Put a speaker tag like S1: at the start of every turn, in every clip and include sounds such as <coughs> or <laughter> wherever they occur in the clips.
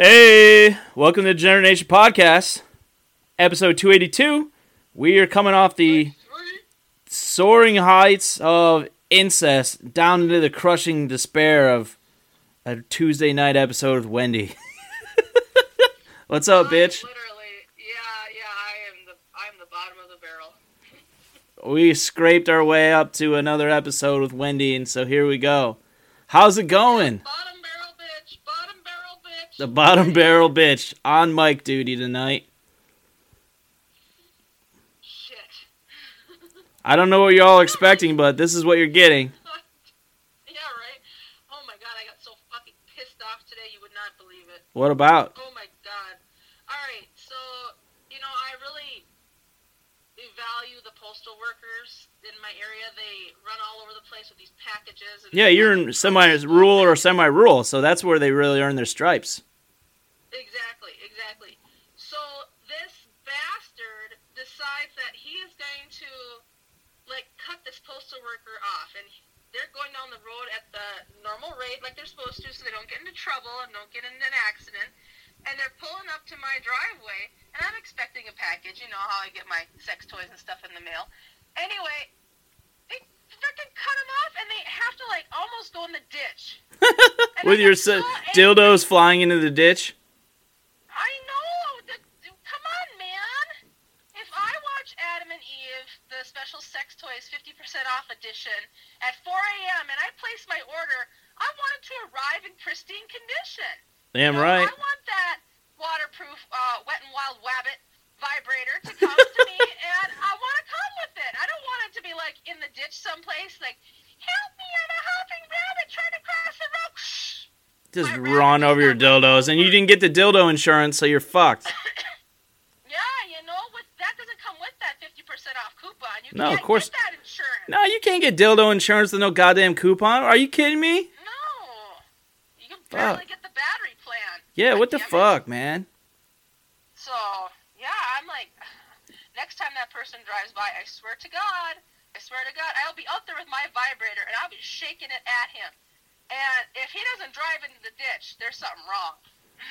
S1: Hey, welcome to Degenerate Nation Podcast, episode 282. We are coming off the soaring heights of incest down into the crushing despair of a Tuesday night episode with Wendy. <laughs> What's up, bitch?
S2: Literally, yeah, yeah. I am the I'm the bottom of the barrel. <laughs>
S1: We scraped our way up to another episode with Wendy, and so here we go. How's it going?
S2: Bottom barrel bitch. Bottom barrel bitch.
S1: The bottom barrel bitch on mic duty tonight.
S2: Shit.
S1: I don't know what y'all are expecting, but this is what you're getting. <laughs>
S2: yeah, right. Oh my god, I got so fucking pissed off today. You would not believe it.
S1: What about?
S2: Oh my god. All right, so you know I really value the postal workers in my area. They run all over the place with these packages. And
S1: Yeah, you're in semi-rural or semi-rural, so that's where they really earn their stripes.
S2: Exactly, exactly. So this bastard decides that he is going to like cut this postal worker off, and they're going down the road at the normal rate, like they're supposed to, so they don't get into trouble and don't get into an accident. And they're pulling up to my driveway, and I'm expecting a package. You know how I get my sex toys and stuff in the mail. Anyway, they freaking cut him off, and they have to like almost go in the ditch. <laughs>
S1: With your
S2: got so
S1: s-
S2: angry.
S1: dildos flying into the ditch.
S2: I know. The, come on, man. If I watch Adam and Eve, the special sex toys 50% off edition, at 4 a.m. and I place my order, I want it to arrive in pristine condition.
S1: Damn
S2: know,
S1: right.
S2: I want that waterproof, uh, wet and wild wabbit vibrator to come to me, <laughs> and I want to come with it. I don't want it to be like in the ditch someplace, like, help me, I'm a hopping rabbit trying to cross the road.
S1: Just
S2: my
S1: run over your dildos, and you didn't get the dildo insurance, so you're fucked. <coughs>
S2: Yeah, you know, with that doesn't come with that 50% off coupon. You
S1: No, of course-
S2: get that insurance.
S1: No, you can't get dildo insurance with no goddamn coupon. Are you kidding me?
S2: No. You can barely
S1: Fuck.
S2: get the battery plan.
S1: Yeah, what the
S2: Damn it.
S1: fuck, man?
S2: So, yeah, I'm like, <sighs> next time that person drives by, I swear to God, I swear to God, I'll be out there with my vibrator and I'll be shaking it at him. And if he doesn't drive into the ditch, there's something wrong. <sighs>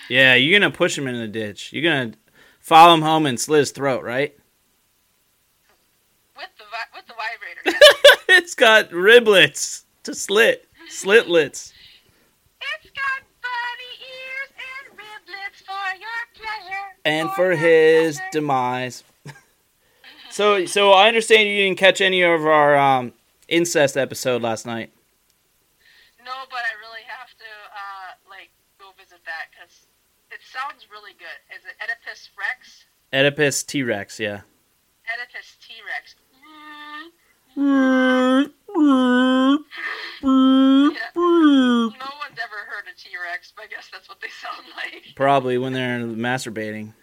S1: Yeah, you're gonna push him in the ditch. You're gonna follow him home and slit his throat, right?
S2: With the vi- with the vibrator. <laughs> yeah.
S1: it's got riblets to slit, slitlets.
S2: it's got bunny ears and riblets for your pleasure.
S1: and for
S2: your
S1: his
S2: pleasure.
S1: demise. <laughs> so, so I understand you didn't catch any of our um, incest episode last night.
S2: No, but I really have to uh, like go visit that because it sounds really good. Is it Oedipus Rex?
S1: Oedipus T Rex, yeah.
S2: Oedipus T Rex. No one's ever heard a T Rex, but I guess that's what they sound like.
S1: Probably when they're masturbating.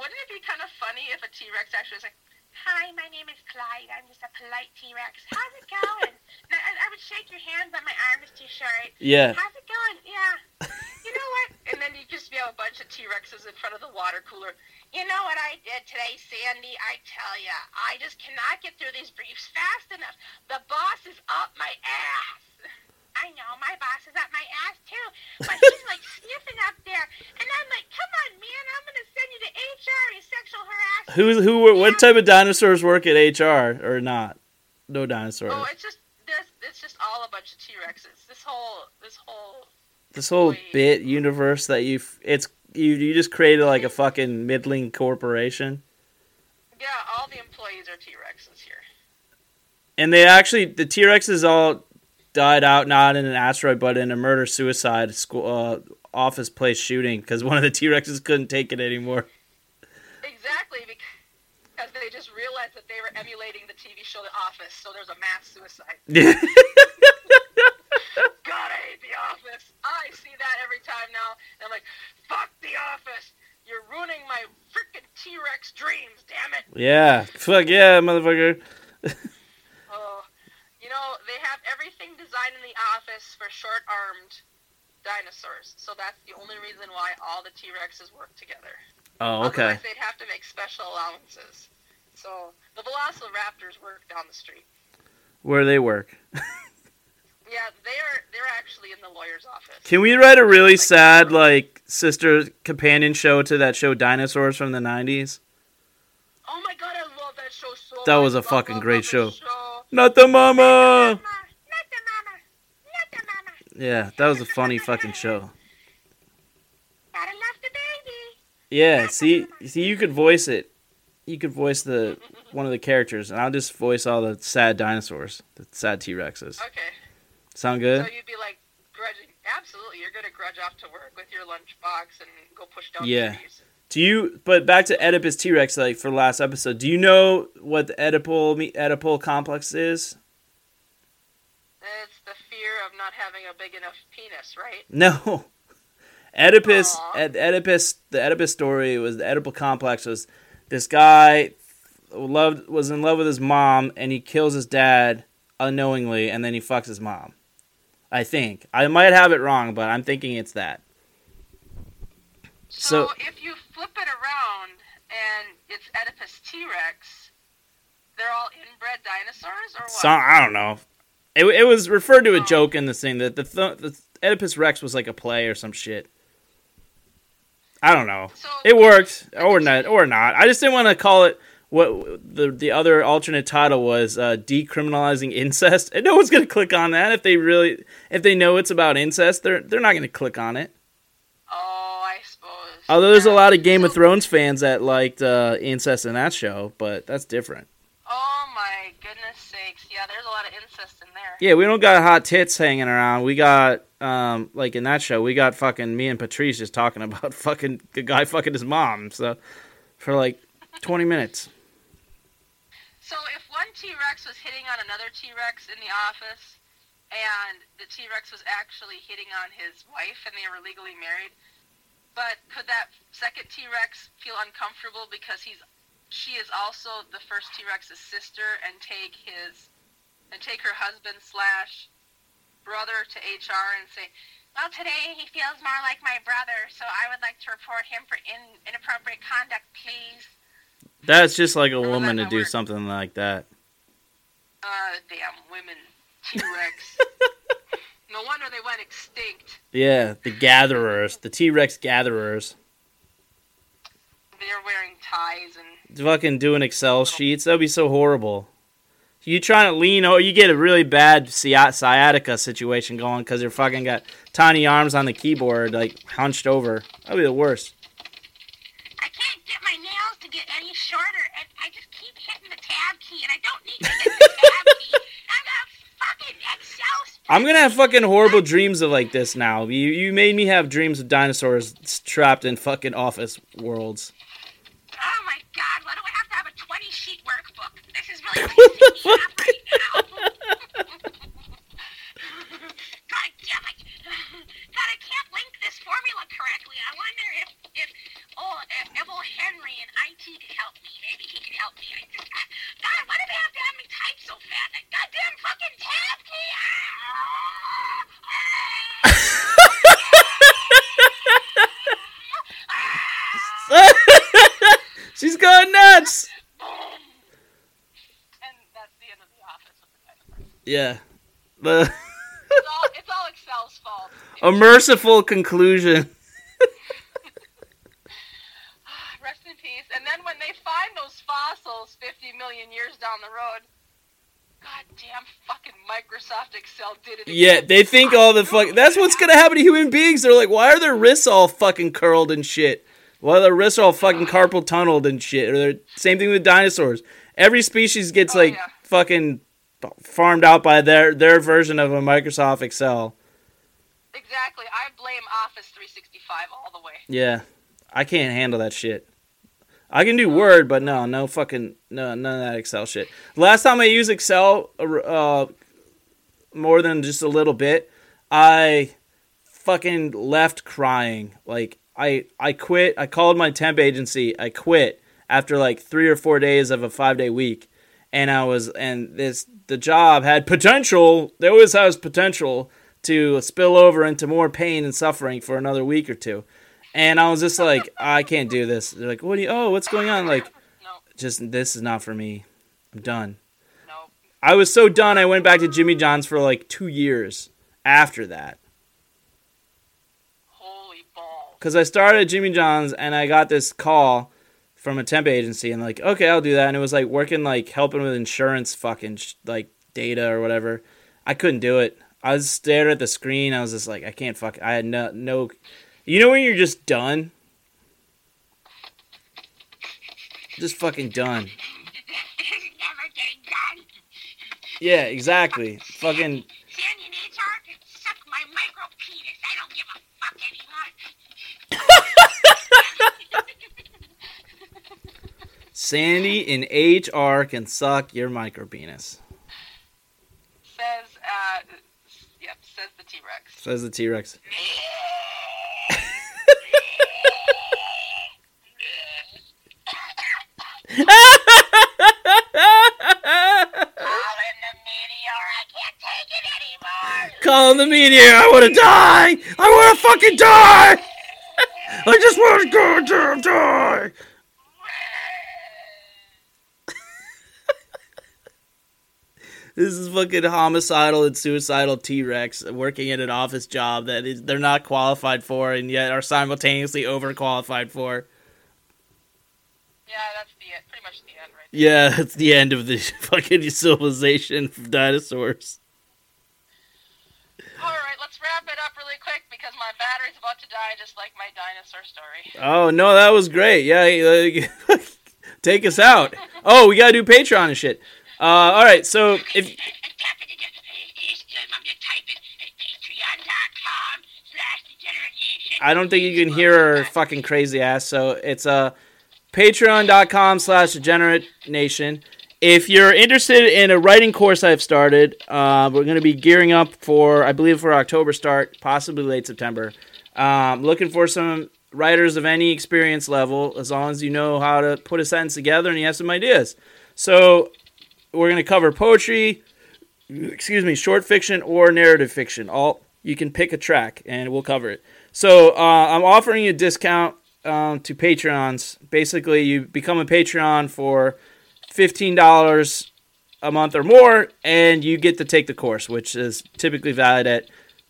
S2: Wouldn't it be kind of funny if a T Rex actually was like, "Hi, my name is Clyde. I'm just a polite T Rex. How's it going? I, I- would shake your hand, but my arm is too short.
S1: Yeah.
S2: How's it going? Yeah. You know what? And then you just have a bunch of T Rexes in front of the water cooler. You know what I did today, Sandy? I tell ya, I just cannot get through these briefs fast enough. The boss is up my ass. <laughs> I know, my boss is up my ass too. But he's like <laughs> sniffing up there. And I'm like, come on, man, I'm going to send you to HR, you sexual harasser.
S1: Who, who, what type of dinosaurs work at HR or not? No dinosaurs.
S2: Oh, it's just, this, it's just all a bunch of T Rexes. This whole, this whole
S1: this whole
S2: Wait.
S1: bit universe that you've it's you, you just created like a mm-hmm. fucking middling corporation,
S2: Yeah, all the employees are T Rexes here.
S1: and they actually the T Rexes all died out not in an asteroid but in a murder suicide school uh, office place shooting because one of the T Rexes couldn't take it anymore.
S2: Exactly, because they just realized that they were emulating the TV show The Office, so there's a mass suicide. <laughs> God, I hate The Office. I see that every time now, and I'm like, fuck The Office. You're ruining my freaking T Rex dreams, damn it.
S1: yeah, fuck yeah, motherfucker. <laughs>
S2: Oh, you know, they have everything designed in The Office for short armed dinosaurs, so that's the only reason why all the T Rexes work together.
S1: Oh, okay.
S2: Otherwise, they'd have to make special allowances. So the Velociraptors work down the street.
S1: Where they work. <laughs>
S2: Yeah, they're they're actually in the lawyer's office.
S1: Can we write a really sad like sister companion show to that show Dinosaurs from the '90s.
S2: Oh my god, I love that show so
S1: That was a
S2: Love,
S1: fucking
S2: love,
S1: great
S2: love
S1: show.
S2: show.
S1: Not the mama.
S2: Not the mama. Not the mama.
S1: Yeah, that was a funny fucking show.
S2: Gotta the baby.
S1: Yeah, see, see, you could voice it. You could voice the one of the characters, and I'll just voice all the sad dinosaurs, the sad T Rexes.
S2: Okay.
S1: Sound good?
S2: So you'd be like grudging. Absolutely, you're gonna grudge off to work with your lunchbox and go push down
S1: Yeah.
S2: trees.
S1: Do you? But back to Oedipus T Rex, like for last episode. Do you know what the Oedipal me- Oedipal complex is?
S2: Fear of not having a big enough penis, right? <laughs>
S1: No. Oedipus, Ed, Oedipus, the Oedipus story was the Oedipal complex was this guy loved was in love with his mom and he kills his dad unknowingly and then he fucks his mom. I think I might have it wrong, but I'm thinking it's that.
S2: So,
S1: So-
S2: if you flip it around and it's Oedipus T Rex, they're all inbred dinosaurs, or what?
S1: So I don't know. It, it was referred to a joke in this thing that the, th- the Oedipus Rex was like a play or some shit. I don't know.
S2: So
S1: It worked or not or not. I just didn't want to call it what the the other alternate title was uh, decriminalizing incest. And no one's gonna click on that if they really if they know it's about incest. They're they're not gonna click on it.
S2: Oh, I suppose.
S1: Although there's a lot of Game of Thrones fans that liked uh, incest in that show, but that's different.
S2: Oh my goodness sakes! Yeah, there's a lot of incest in there.
S1: Yeah, we don't got hot tits hanging around. We got um like in that show, we got fucking me and Patrice just talking <laughs> about fucking the guy fucking his mom. So for like 20 minutes.
S2: So if one T Rex was hitting on another T Rex in the office, and the T Rex was actually hitting on his wife, and they were legally married, but could that second T Rex feel uncomfortable because he's she is also the first T Rex's sister, and take his and take her husband slash brother to HR and say. Well, today he feels more like my brother, so I would like to report him for in, inappropriate conduct, please.
S1: That's just like a woman to do
S2: work.
S1: something like that.
S2: Uh, damn women, <laughs> T Rex. no wonder they went extinct.
S1: Yeah, the gatherers, the T-Rex gatherers.
S2: They're wearing ties and
S1: Fucking doing Excel sheets. That'd be so horrible. You trying to lean over, you get a really bad sci- sciatica situation going because you're fucking got tiny arms on the keyboard, like hunched over. That'd be the worst.
S2: I can't get my nails to get any shorter, and I just keep hitting the tab key, and I don't need to hit the tab key. <laughs> I'm a fucking Excel.
S1: I'm gonna have fucking horrible dreams of like this now. You you made me have dreams of dinosaurs trapped in fucking office worlds.
S2: Oh my god, why do I have to have a 20 sheet workbook? This is really pissing me off right now. god damn it. God, I can't link this formula correctly. I wonder if, if, oh, if, if old Henry in IT could help me. Maybe he could help me. I just, God, why do they have to have me type so fast? That goddamn fucking tab key.
S1: She's going
S2: and that's the end of the office with the dinosaurs.
S1: Yeah. The
S2: It's all, it's all Excel's fault. <laughs>
S1: a merciful conclusion. <laughs> <sighs>
S2: Rest in peace. And then when they find those fossils 50 million years down the road, goddamn fucking Microsoft Excel did it.
S1: Yeah, they think all the fuck. That's what's gonna happen to human beings. They're like, why are their wrists all fucking curled and shit? Are their wrists are all fucking carpal tunneled and shit? Or they're- same thing with dinosaurs. Every species gets
S2: Oh,
S1: like
S2: yeah.
S1: fucking farmed out by their their version of a Microsoft Excel.
S2: Exactly. I blame Office 365 all the way.
S1: Yeah, I can't handle that shit. I can do Word, but no, no fucking no, none of that Excel shit. Last time I used Excel, uh, more than just a little bit, I fucking left crying. Like I, I quit. I called my temp agency. I quit after like three or four days of a five day week, and I was and this the job had potential. There always has potential to spill over into more pain and suffering for another week or two. And I was just like, I can't do this. They're like, what do you? Oh, what's going on? Like, just this is not for me. I'm done.
S2: no.
S1: I was so done. I went back to Jimmy John's for like two years after that because I started Jimmy John's and I got this call from a temp agency and like, okay, I'll do that. And it was like working like helping with insurance, fucking sh- like data or whatever. I couldn't do it. I was staring at the screen. I was just like, I can't fuck. I had no no. You know when you're just done. Just fucking done. <laughs>
S3: Done.
S1: Yeah, exactly. Fucking
S3: Sandy needs her to suck my micro penis. I don't give a fuck anymore.
S1: Sandy in HR can suck your micro penis.
S2: Says, uh, yep, says the T Rex.
S1: Says the T Rex.
S3: Call in the meteor. I can't take it anymore.
S1: Calling the meteor. I want to die. I want to fucking die. I just want to go die. This is fucking homicidal and suicidal T Rex working at an office job that is, they're not qualified for and yet are simultaneously overqualified for.
S2: Yeah, that's the end, pretty much the end right
S1: Yeah, <laughs> it's the end of the <laughs> fucking civilization of dinosaurs.
S2: All right, let's wrap it up really quick because my battery's about to die, just like my dinosaur story.
S1: Oh no, that was great. Yeah, <laughs> take us out. Oh, we gotta do Patreon and shit. Uh, all right, so if. I don't think you can hear her fucking crazy ass, so it's uh, patreon.com slash degenerate nation. If you're interested in a writing course I've started, uh, we're going to be gearing up for, I believe, for October start, possibly late September. Um, looking for some writers of any experience level, as long as you know how to put a sentence together and you have some ideas. So we're going to cover poetry, excuse me, short fiction or narrative fiction. All you can pick a track and we'll cover it. So uh, I'm offering you a discount um, to Patreons. Basically, you become a Patreon for fifteen dollars a month or more, and you get to take the course, which is typically valued at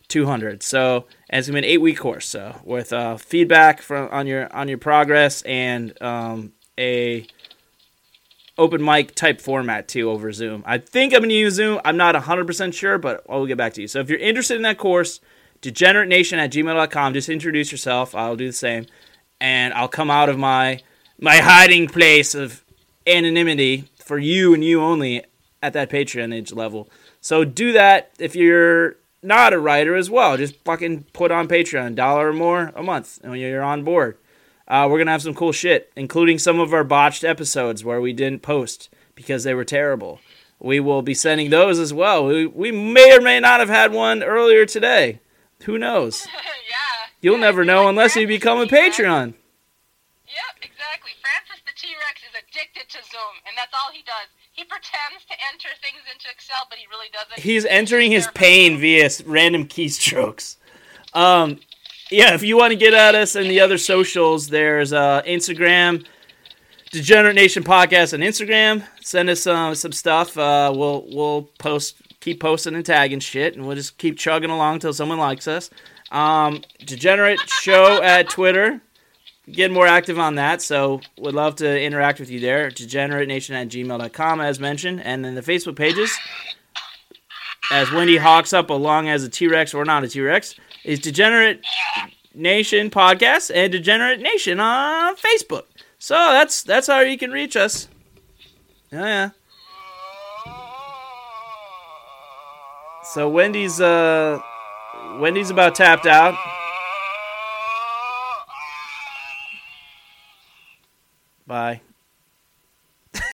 S1: two hundred. So and it's gonna be an eight week course. So with uh, feedback from on your on your progress and um, a open mic type format too over Zoom. I think I'm going to use Zoom. I'm not 100% sure, but I'll get back to you. So if you're interested in that course, degeneratenation at gmail.com, just introduce yourself. I'll do the same. And I'll come out of my my hiding place of anonymity for you and you only at that patronage level. So do that if you're not a writer as well. Just fucking put on Patreon, dollar or more a month, and you're on board. Uh, we're gonna have some cool shit, including some of our botched episodes where we didn't post because they were terrible. We will be sending those as well. We, we may or may not have had one earlier today. Who knows? <laughs>
S2: yeah.
S1: You'll
S2: yeah,
S1: never know
S2: like
S1: unless you become a Patreon.
S2: Yep, exactly. Francis the T Rex is addicted to Zoom, and that's all he does. He pretends to enter things into Excel, but he really doesn't.
S1: He's entering his pain via random keystrokes. Um, yeah, if you want to get at us and the other socials, there's uh, Instagram, Degenerate Nation Podcast on Instagram. Send us uh, some stuff. Uh, we'll we'll post, keep posting and tagging shit, and we'll just keep chugging along till someone likes us. Um, Degenerate Show at Twitter. Get more active on that, so we'd love to interact with you there. Degenerate Nation at gmail.com, as mentioned, and then the Facebook pages as Wendy hawks up along as a T Rex or not a T Rex, is Degenerate Nation podcast and Degenerate Nation on Facebook. So that's that's how you can reach us. Oh, yeah. So Wendy's uh Wendy's about tapped out. Bye.